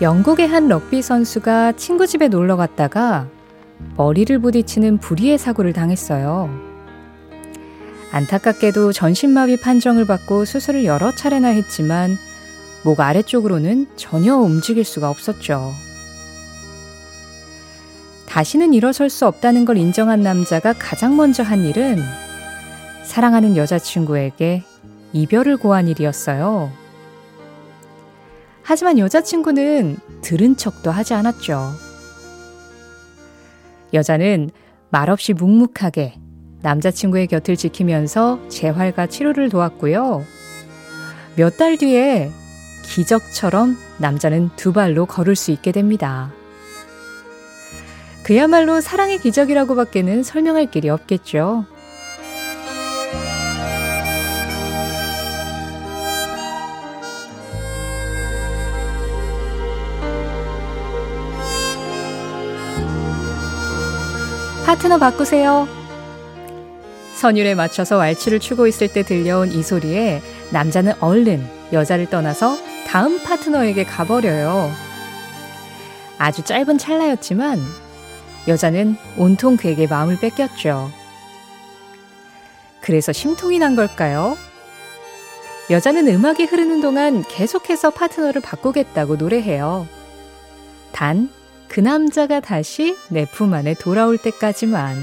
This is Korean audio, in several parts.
영국의 한 럭비 선수가 친구 집에 놀러 갔다가 머리를 부딪히는 불의의 사고를 당했어요. 안타깝게도 전신마비 판정을 받고 수술을 여러 차례나 했지만 목 아래쪽으로는 전혀 움직일 수가 없었죠. 다시는 일어설 수 없다는 걸 인정한 남자가 가장 먼저 한 일은 사랑하는 여자친구에게 이별을 고한 일이었어요. 하지만 여자친구는 들은 척도 하지 않았죠. 여자는 말없이 묵묵하게 남자친구의 곁을 지키면서 재활과 치료를 도왔고요. 몇 달 뒤에 기적처럼 남자는 두 발로 걸을 수 있게 됩니다. 그야말로 사랑의 기적이라고 밖에는 설명할 길이 없겠죠. 파트너 바꾸세요. 선율에 맞춰서 왈츠를 추고 있을 때 들려온 이 소리에 남자는 얼른 여자를 떠나서 다음 파트너에게 가버려요. 아주 짧은 찰나였지만 여자는 온통 그에게 마음을 뺏겼죠. 그래서 심통이 난 걸까요? 여자는 음악이 흐르는 동안 계속해서 파트너를 바꾸겠다고 노래해요. 단, 그 남자가 다시 내 품 안에 돌아올 때까지만.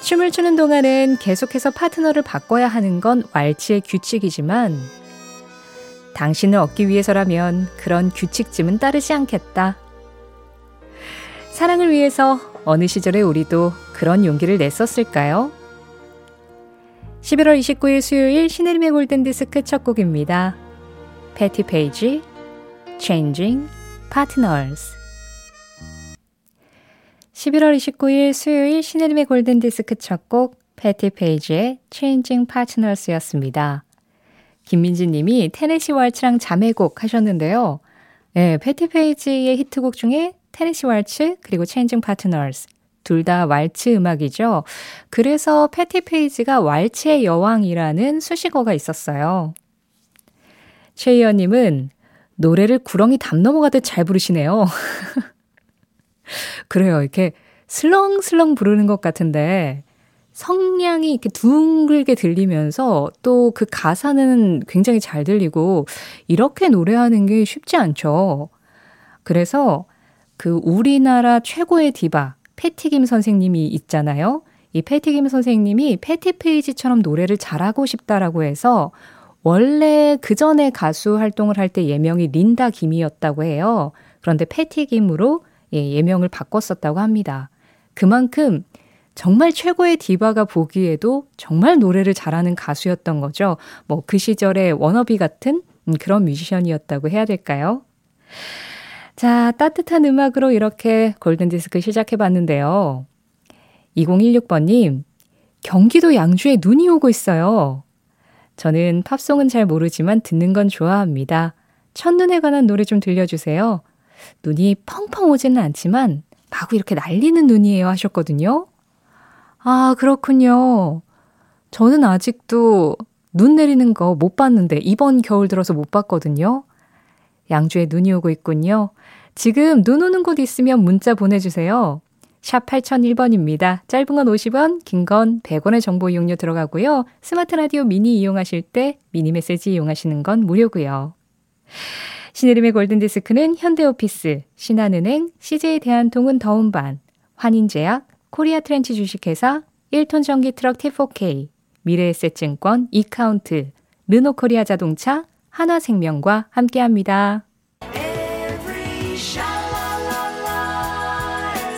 춤을 추는 동안은 계속해서 파트너를 바꿔야 하는 건 왈츠의 규칙이지만, 당신을 얻기 위해서라면 그런 규칙쯤은 따르지 않겠다. 사랑을 위해서 어느 시절에 우리도 그런 용기를 냈었을까요? 11월 29일 수요일 신혜림의 골든디스크 첫 곡입니다. 패티 페이지, Changing Partners 11월 29일 수요일 신혜림의 골든디스크 첫 곡 패티 페이지의 Changing Partners였습니다. 김민지 님이 테네시 왈츠랑 자매곡 하셨는데요. 네, 패티 페이지의 히트곡 중에 테네시 왈츠 그리고 Changing Partners 둘 다 왈츠 음악이죠. 그래서 패티 페이지가 왈츠의 여왕이라는 수식어가 있었어요. 최희연 님은 노래를 구렁이 담 넘어가듯 잘 부르시네요. 그래요. 이렇게 슬렁슬렁 부르는 것 같은데 성량이 이렇게 둥글게 들리면서 또 그 가사는 굉장히 잘 들리고 이렇게 노래하는 게 쉽지 않죠. 그래서 그 우리나라 최고의 디바 패티김 선생님이 있잖아요. 이 패티김 선생님이 패티 페이지처럼 노래를 잘하고 싶다라고 해서 원래 그 전에 가수 활동을 할 때 예명이 린다 김이었다고 해요. 그런데 패티 김으로 예, 예명을 바꿨었다고 합니다. 그만큼 정말 최고의 디바가 보기에도 정말 노래를 잘하는 가수였던 거죠. 뭐 그 시절에 워너비 같은 그런 뮤지션이었다고 해야 될까요? 자, 따뜻한 음악으로 이렇게 골든디스크 시작해 봤는데요. 2016번님, 경기도 양주에 눈이 오고 있어요. 저는 팝송은 잘 모르지만 듣는 건 좋아합니다. 첫눈에 관한 노래 좀 들려주세요. 눈이 펑펑 오지는 않지만 마구 이렇게 날리는 눈이에요 하셨거든요. 아, 그렇군요. 저는 아직도 눈 내리는 거 못 봤는데 이번 겨울 들어서 못 봤거든요. 양주에 눈이 오고 있군요. 지금 눈 오는 곳 있으면 문자 보내주세요. 샵 8001번입니다. 짧은 건 50원, 긴 건 100원의 정보 이용료 들어가고요. 스마트 라디오 미니 이용하실 때 미니 메시지 이용하시는 건 무료고요. 신혜림의 골든디스크는 현대오피스, 신한은행, CJ 대한통운 더운반, 환인제약, 코리아 트렌치 주식회사, 1톤 전기 트럭 T4K, 미래에셋증권, 이카운트, 르노코리아 자동차, 하나생명과 함께합니다.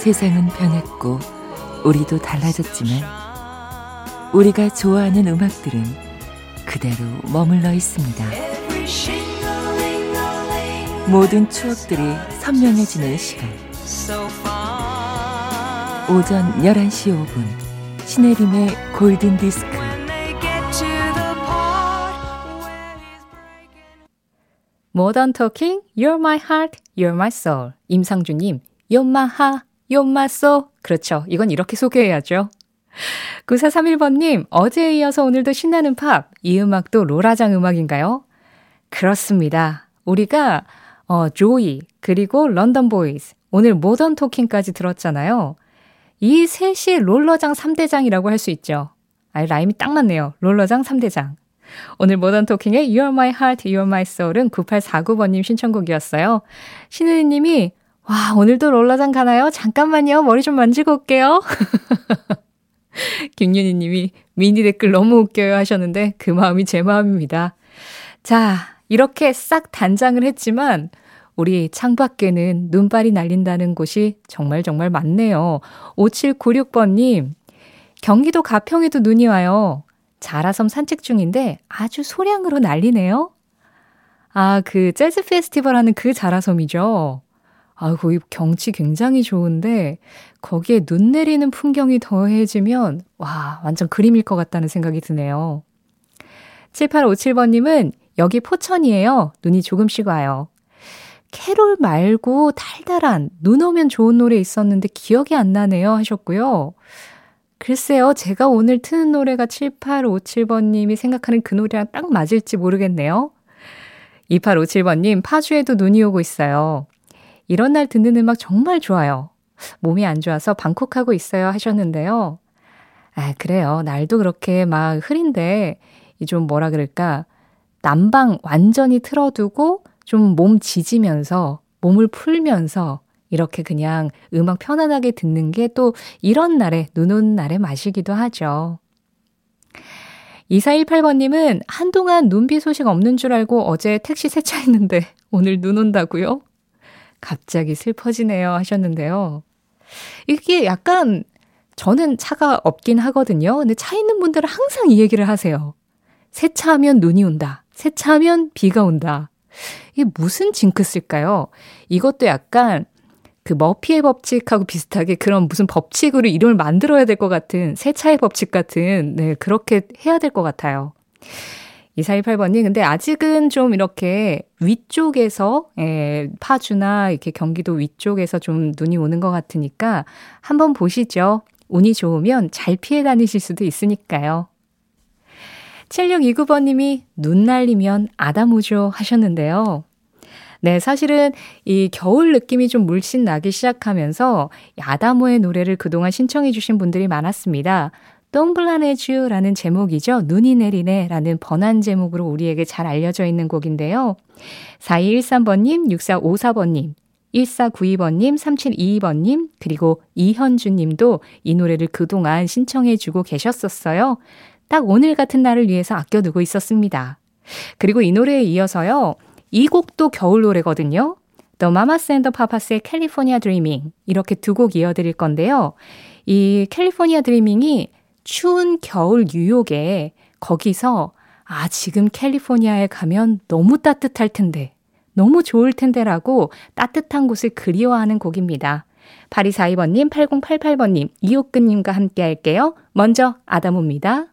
세상은 변했고 우리도 달라졌지만 우리가 좋아하는 음악들은 그대로 머물러 있습니다. 모든 추억들이 선명해지는 시간. 오전 11시 5분 신혜림의 골든 디스크. 모던 토킹 You're my heart, you're my soul. 임상주님, You're 요마소. 그렇죠. 이건 이렇게 소개해야죠. 9431번님, 어제에 이어서 오늘도 신나는 팝. 이 음악도 로라장 음악인가요? 그렇습니다. 우리가 어, 조이, 그리고 런던 보이즈, 오늘 모던 토킹까지 들었잖아요. 이 셋이 롤러장 3대장이라고 할 수 있죠. 아, 라임이 딱 맞네요. 롤러장 3대장. 오늘 모던 토킹의 You're My Heart, You're My Soul은 9849번님 신청곡이었어요. 신은희님이 와, 오늘도 롤러장 가나요? 잠깐만요. 머리 좀 만지고 올게요. 김윤희 님이 미니 댓글 너무 웃겨요 하셨는데 그 마음이 제 마음입니다. 자, 이렇게 싹 단장을 했지만 우리 창밖에는 눈발이 날린다는 곳이 정말 정말 많네요. 5796번님, 경기도 가평에도 눈이 와요. 자라섬 산책 중인데 아주 소량으로 날리네요. 아, 그 재즈 페스티벌 하는 그 자라섬이죠. 아, 거기 경치 굉장히 좋은데 거기에 눈 내리는 풍경이 더해지면 와, 완전 그림일 것 같다는 생각이 드네요. 7857번님은 여기 포천이에요. 눈이 조금씩 와요. 캐롤 말고 달달한 눈 오면 좋은 노래 있었는데 기억이 안 나네요 하셨고요. 글쎄요, 제가 오늘 트는 노래가 7857번님이 생각하는 그 노래랑 딱 맞을지 모르겠네요. 2857번님, 파주에도 눈이 오고 있어요. 이런 날 듣는 음악 정말 좋아요. 몸이 안 좋아서 방콕하고 있어요 하셨는데요. 아, 그래요. 날도 그렇게 막 흐린데, 좀 뭐라 그럴까. 난방 완전히 틀어두고 좀 몸 지지면서, 몸을 풀면서, 이렇게 그냥 음악 편안하게 듣는 게 또 이런 날에, 눈 오는 날에 마시기도 하죠. 2418번님은 한동안 눈비 소식 없는 줄 알고 어제 택시 세차했는데 오늘 눈 온다고요? 갑자기 슬퍼지네요 하셨는데요. 이게 약간 저는 차가 없긴 하거든요. 근데 차 있는 분들은 항상 이 얘기를 하세요. 세차하면 눈이 온다. 세차하면 비가 온다. 이게 무슨 징크스일까요? 이것도 약간 그 머피의 법칙하고 비슷하게 그런 무슨 법칙으로 이름을 만들어야 될 것 같은 세차의 법칙 같은 네 그렇게 해야 될 것 같아요. 2418번님, 근데 아직은 좀 이렇게 위쪽에서, 예, 파주나 이렇게 경기도 위쪽에서 좀 눈이 오는 것 같으니까 한번 보시죠. 운이 좋으면 잘 피해 다니실 수도 있으니까요. 7629번님이 눈 날리면 아다무죠 하셨는데요. 네, 사실은 이 겨울 느낌이 좀 물씬 나기 시작하면서 아다모의 노래를 그동안 신청해 주신 분들이 많았습니다. 똥블라네쥬라는 제목이죠. 눈이 내리네 라는 번안 제목으로 우리에게 잘 알려져 있는 곡인데요. 4213번님, 6454번님, 1492번님, 3722번님, 그리고 이현주님도 이 노래를 그동안 신청해 주고 계셨었어요. 딱 오늘 같은 날을 위해서 아껴두고 있었습니다. 그리고 이 노래에 이어서요. 이 곡도 겨울 노래거든요. The Mamas and the Papas의 California Dreaming 이렇게 두 곡 이어드릴 건데요. 이 캘리포니아 드리밍이 추운 겨울 뉴욕에 거기서 아, 지금 캘리포니아에 가면 너무 따뜻할 텐데, 너무 좋을 텐데라고 따뜻한 곳을 그리워하는 곡입니다. 8242번님, 8088번님, 이옥근님과 함께 할게요. 먼저 아다모입니다.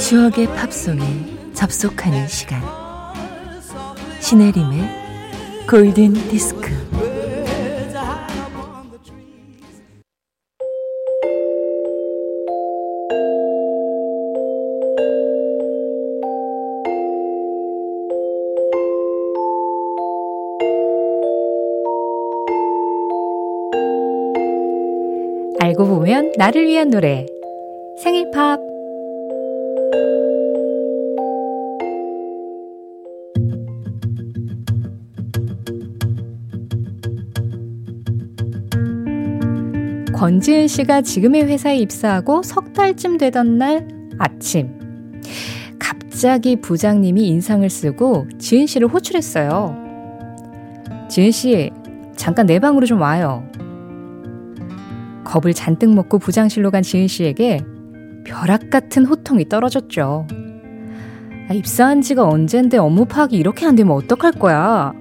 추억의 팝송에 접속하는 시간. 신혜림의 골든 디스크. 알고 보면 나를 위한 노래. 생일 팝 권지은 씨가 지금의 회사에 입사하고 석 달쯤 되던 날 아침. 갑자기 부장님이 인상을 쓰고 지은 씨를 호출했어요. 지은 씨, 잠깐 내 방으로 좀 와요. 겁을 잔뜩 먹고 부장실로 간 지은 씨에게 벼락 같은 호통이 떨어졌죠. 아, 입사한 지가 언젠데 업무 파악이 이렇게 안 되면 어떡할 거야?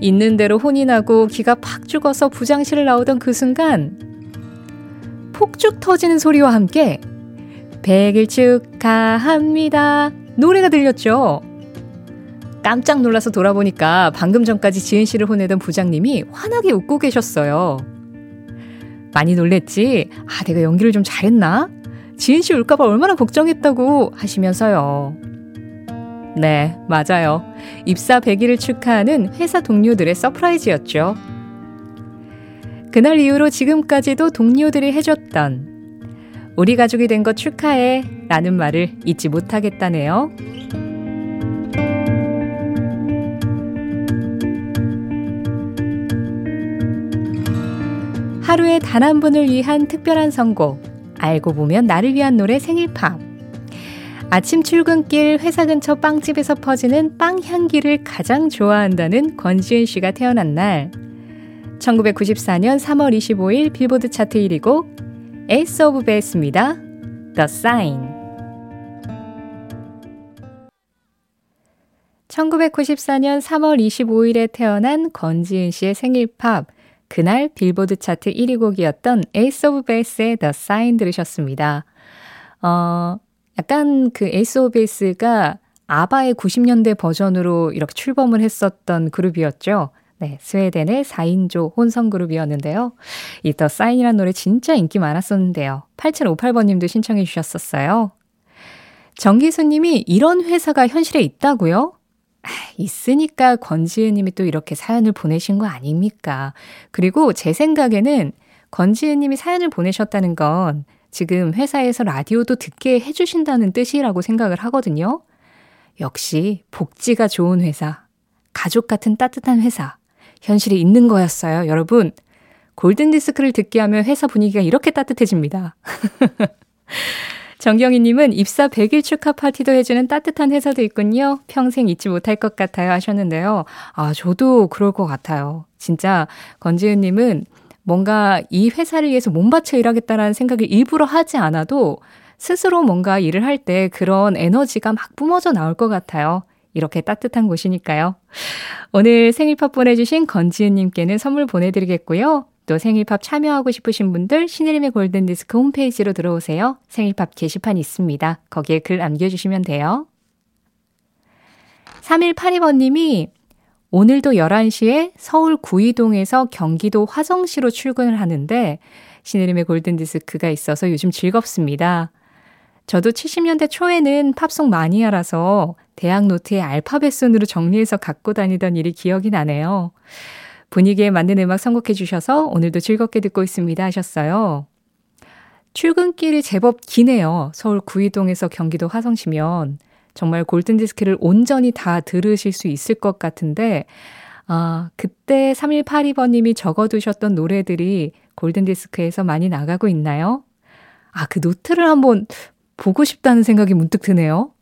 있는 대로 혼이 나고 기가 팍 죽어서 부장실을 나오던 그 순간 폭죽 터지는 소리와 함께 100일 축하합니다. 노래가 들렸죠. 깜짝 놀라서 돌아보니까 방금 전까지 지은 씨를 혼내던 부장님이 환하게 웃고 계셨어요. 많이 놀랬지? 아, 내가 연기를 좀 잘했나? 지은 씨 올까봐 얼마나 걱정했다고 하시면서요. 네, 맞아요. 입사 100일을 축하하는 회사 동료들의 surprise였죠. 그날 이후로 지금까지도 동료들이 해줬던 우리 가족이 된 것 축하해 라는 말을 잊지 못하겠다네요. 하루에 단 한 분을 위한 특별한 선곡. 알고 보면 나를 위한 노래 생일팝. 아침 출근길 회사 근처 빵집에서 퍼지는 빵 향기를 가장 좋아한다는 권지은 씨가 태어난 날. 1994년 3월 25일 빌보드 차트 1위 곡 에이스 오브 베이스입니다. The Sign. 1994년 3월 25일에 태어난 권지은 씨의 생일 팝. 그날 빌보드 차트 1위 곡이었던 에이스 오브 베이스의 The Sign 들으셨습니다. 어, 약간 그 에이스 오브 베이스가 아바의 90년대 버전으로 이렇게 출범을 했었던 그룹이었죠. 네, 스웨덴의 4인조 혼성 그룹이었는데요. 이 더 사인이라는 노래 진짜 인기 많았었는데요. 8758번님도 신청해 주셨었어요. 정기수님이 이런 회사가 현실에 있다고요? 아, 있으니까 권지은님이 또 이렇게 사연을 보내신 거 아닙니까? 그리고 제 생각에는 권지은님이 사연을 보내셨다는 건 지금 회사에서 라디오도 듣게 해주신다는 뜻이라고 생각을 하거든요. 역시 복지가 좋은 회사, 가족 같은 따뜻한 회사, 현실에 있는 거였어요. 여러분, 골든디스크를 듣게 하면 회사 분위기가 이렇게 따뜻해집니다. 정경희님은 입사 100일 축하 파티도 해주는 따뜻한 회사도 있군요. 평생 잊지 못할 것 같아요 하셨는데요. 아, 저도 그럴 것 같아요. 진짜 권지은님은 뭔가 이 회사를 위해서 몸바쳐 일하겠다라는 생각을 일부러 하지 않아도 스스로 뭔가 일을 할 때 그런 에너지가 막 뿜어져 나올 것 같아요. 이렇게 따뜻한 곳이니까요. 오늘 생일팝 보내주신 건지은님께는 선물 보내드리겠고요. 또 생일팝 참여하고 싶으신 분들 신혜림의 골든디스크 홈페이지로 들어오세요. 생일팝 게시판 있습니다. 거기에 글 남겨주시면 돼요. 3182번님이 오늘도 11시에 서울 구이동에서 경기도 화성시로 출근을 하는데 신혜림의 골든디스크가 있어서 요즘 즐겁습니다. 저도 70년대 초에는 팝송 마니아라서 대학 노트에 알파벳 순으로 정리해서 갖고 다니던 일이 기억이 나네요. 분위기에 맞는 음악 선곡해 주셔서 오늘도 즐겁게 듣고 있습니다 하셨어요. 출근길이 제법 기네요. 서울 구이동에서 경기도 화성시면. 정말 골든 디스크를 온전히 다 들으실 수 있을 것 같은데, 아, 그때 3182번 님이 적어 두셨던 노래들이 골든 디스크에서 많이 나가고 있나요? 아, 그 노트를 한번 보고 싶다는 생각이 문득 드네요.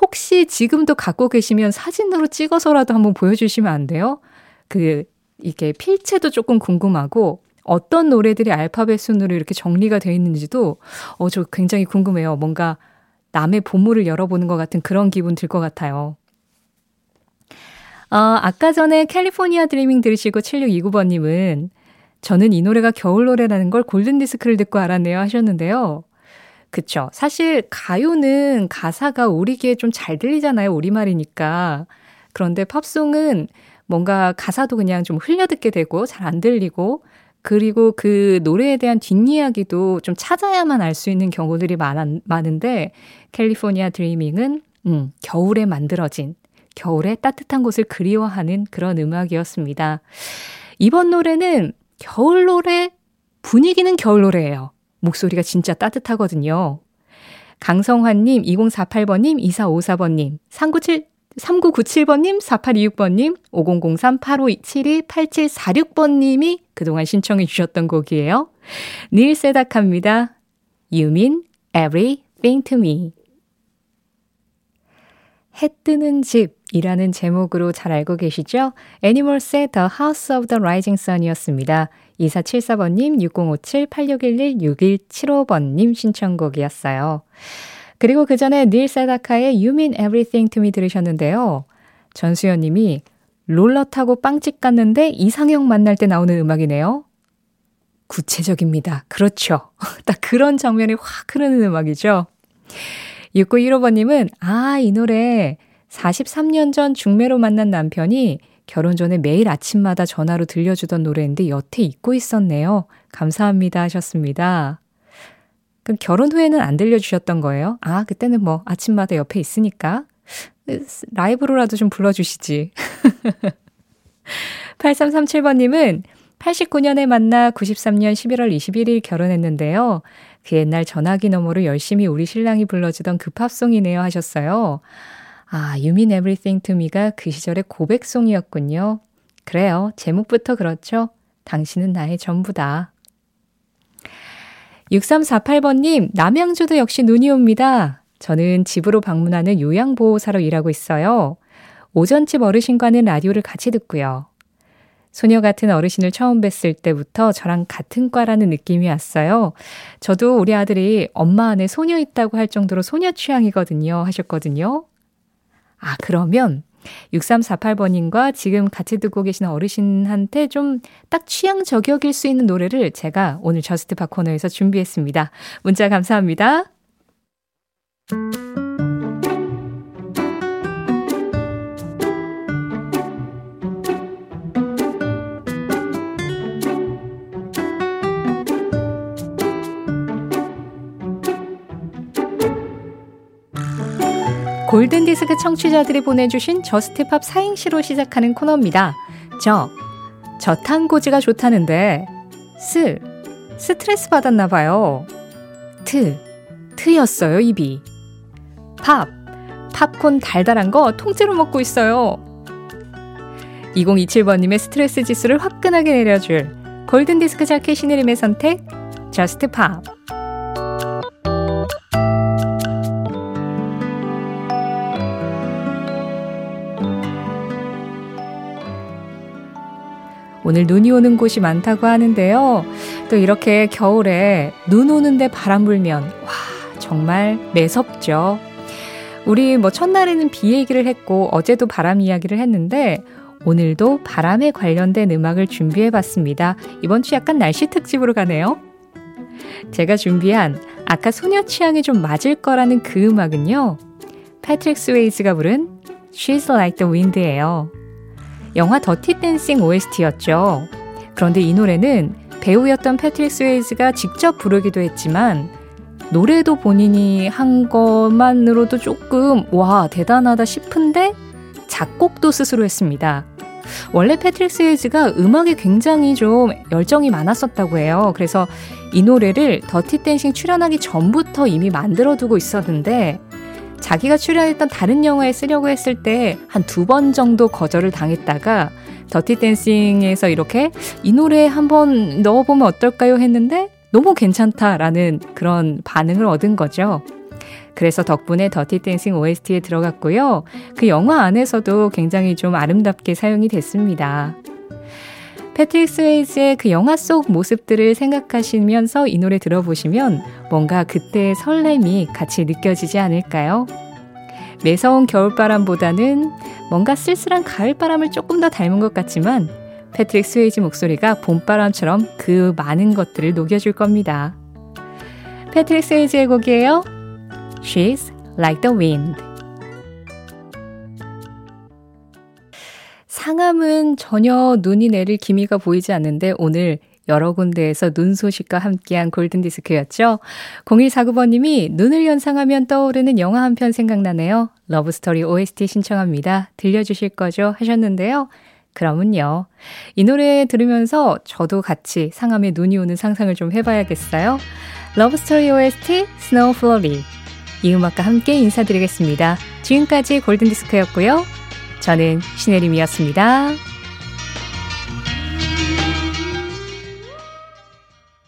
혹시 지금도 갖고 계시면 사진으로 찍어서라도 한번 보여주시면 안 돼요? 그, 이게 필체도 조금 궁금하고, 어떤 노래들이 알파벳 순으로 이렇게 정리가 되어 있는지도, 어, 저 굉장히 궁금해요. 뭔가 남의 보물을 열어보는 것 같은 그런 기분 들 것 같아요. 어, 아까 전에 캘리포니아 드리밍 들으시고 7629번님은 저는 이 노래가 겨울 노래라는 걸 골든디스크를 듣고 알았네요 하셨는데요. 그쵸. 사실 가요는 가사가 우리 귀에 좀 잘 들리잖아요. 우리말이니까. 그런데 팝송은 뭔가 가사도 그냥 좀 흘려듣게 되고 잘 안 들리고 그리고 그 노래에 대한 뒷이야기도 좀 찾아야만 알 수 있는 경우들이 많, 많은데 캘리포니아 드리밍은 음, 겨울에 만들어진 겨울에 따뜻한 곳을 그리워하는 그런 음악이었습니다. 이번 노래는 겨울 노래 분위기는 겨울 노래예요. 목소리가 진짜 따뜻하거든요. 강성환님, 2048번님, 2454번님, 397, 3997번님, 4826번님, 5003-8572-8746번님이 그동안 신청해 주셨던 곡이에요. 닐 세다카입니다. You mean everything to me. 해 뜨는 집이라는 제목으로 잘 알고 계시죠? 애니멀스의 The House of the Rising Sun이었습니다. 2474번님, 6057-8611-6175번님 신청곡이었어요. 그리고 그 전에 닐 세다카의 You Mean Everything to Me 들으셨는데요. 전수연 님이 롤러 타고 빵집 갔는데 이상형 만날 때 나오는 음악이네요. 구체적입니다. 그렇죠. 딱 그런 장면이 확 흐르는 음악이죠. 6915번님은, 아, 이 노래 43년 전 중매로 만난 남편이 결혼 전에 매일 아침마다 전화로 들려주던 노래인데 여태 잊고 있었네요. 감사합니다 하셨습니다. 그럼 결혼 후에는 안 들려주셨던 거예요? 아, 그때는 뭐 아침마다 옆에 있으니까. 라이브로라도 좀 불러주시지. 8337번님은 89년에 만나 93년 11월 21일 결혼했는데요. 그 옛날 전화기 너머로 열심히 우리 신랑이 불러주던 그 팝송이네요 하셨어요. 아, You Mean Everything to Me가 그 시절의 고백송이었군요. 그래요. 제목부터 그렇죠. 당신은 나의 전부다. 6348번님, 남양주도 역시 눈이 옵니다. 저는 집으로 방문하는 요양보호사로 일하고 있어요. 오전집 어르신과는 라디오를 같이 듣고요. 소녀 같은 어르신을 처음 뵀을 때부터 저랑 같은 과라는 느낌이 왔어요. 저도 우리 아들이 엄마 안에 소녀 있다고 할 정도로 소녀 취향이거든요. 하셨거든요. 아, 그러면 6348번님과 지금 같이 듣고 계신 어르신한테 좀 딱 취향 저격일 수 있는 노래를 제가 오늘 Just Pop 코너에서 준비했습니다. 문자 감사합니다. 골든디스크 청취자들이 보내주신 Just Pop 사행시로 시작하는 코너입니다. 저, 저탄고지가 좋다는데, 스, 스트레스 받았나봐요. 트, 트였어요, 입이. 팝, 팝콘 달달한 거 통째로 먹고 있어요. 2027번님의 스트레스 지수를 화끈하게 내려줄 골든디스크 자키 신혜림의 선택, Just Pop. 오늘 눈이 오는 곳이 많다고 하는데요. 또 이렇게 겨울에 눈 오는데 바람 불면, 와, 정말 매섭죠. 우리 뭐 첫날에는 비 얘기를 했고, 어제도 바람 이야기를 했는데, 오늘도 바람에 관련된 음악을 준비해 봤습니다. 이번 주 약간 날씨 특집으로 가네요. 제가 준비한 아까 소녀 취향에 좀 맞을 거라는 그 음악은요. 패트릭 스웨이즈가 부른 She's Like the Wind예요. 영화 더티 댄싱 OST였죠. 그런데 이 노래는 배우였던 패트릭 스웨이즈가 직접 부르기도 했지만 노래도 본인이 한 것만으로도 조금 와 대단하다 싶은데 작곡도 스스로 했습니다. 원래 패트릭 스웨이즈가 음악에 굉장히 좀 열정이 많았었다고 해요. 그래서 이 노래를 더티 댄싱 출연하기 전부터 이미 만들어 두고 있었는데 자기가 출연했던 다른 영화에 쓰려고 했을 때 한 두 번 정도 거절을 당했다가 더티 댄싱에서 이렇게 이 노래 한번 넣어보면 어떨까요 했는데 너무 괜찮다라는 그런 반응을 얻은 거죠. 그래서 덕분에 더티 댄싱 OST에 들어갔고요. 그 영화 안에서도 굉장히 좀 아름답게 사용이 됐습니다. 패트릭 스웨이즈의 그 영화 속 모습들을 생각하시면서 이 노래 들어보시면 뭔가 그때의 설렘이 같이 느껴지지 않을까요? 매서운 겨울바람보다는 뭔가 쓸쓸한 가을바람을 조금 더 닮은 것 같지만 패트릭 스웨이즈 목소리가 봄바람처럼 그 많은 것들을 녹여줄 겁니다. 패트릭 스웨이즈의 곡이에요. She's like the wind. 상암은 전혀 눈이 내릴 기미가 보이지 않는데 오늘 여러 군데에서 눈 소식과 함께한 골든디스크였죠. 0149번님이 눈을 연상하면 떠오르는 영화 한 편 생각나네요. 러브스토리 OST 신청합니다. 들려주실 거죠? 하셨는데요. 그러면요. 이 노래 들으면서 저도 같이 상암에 눈이 오는 상상을 좀 해봐야겠어요. 러브스토리 OST Snow Frolic 이 음악과 함께 인사드리겠습니다. 지금까지 골든디스크였고요. 저는 신혜림이었습니다.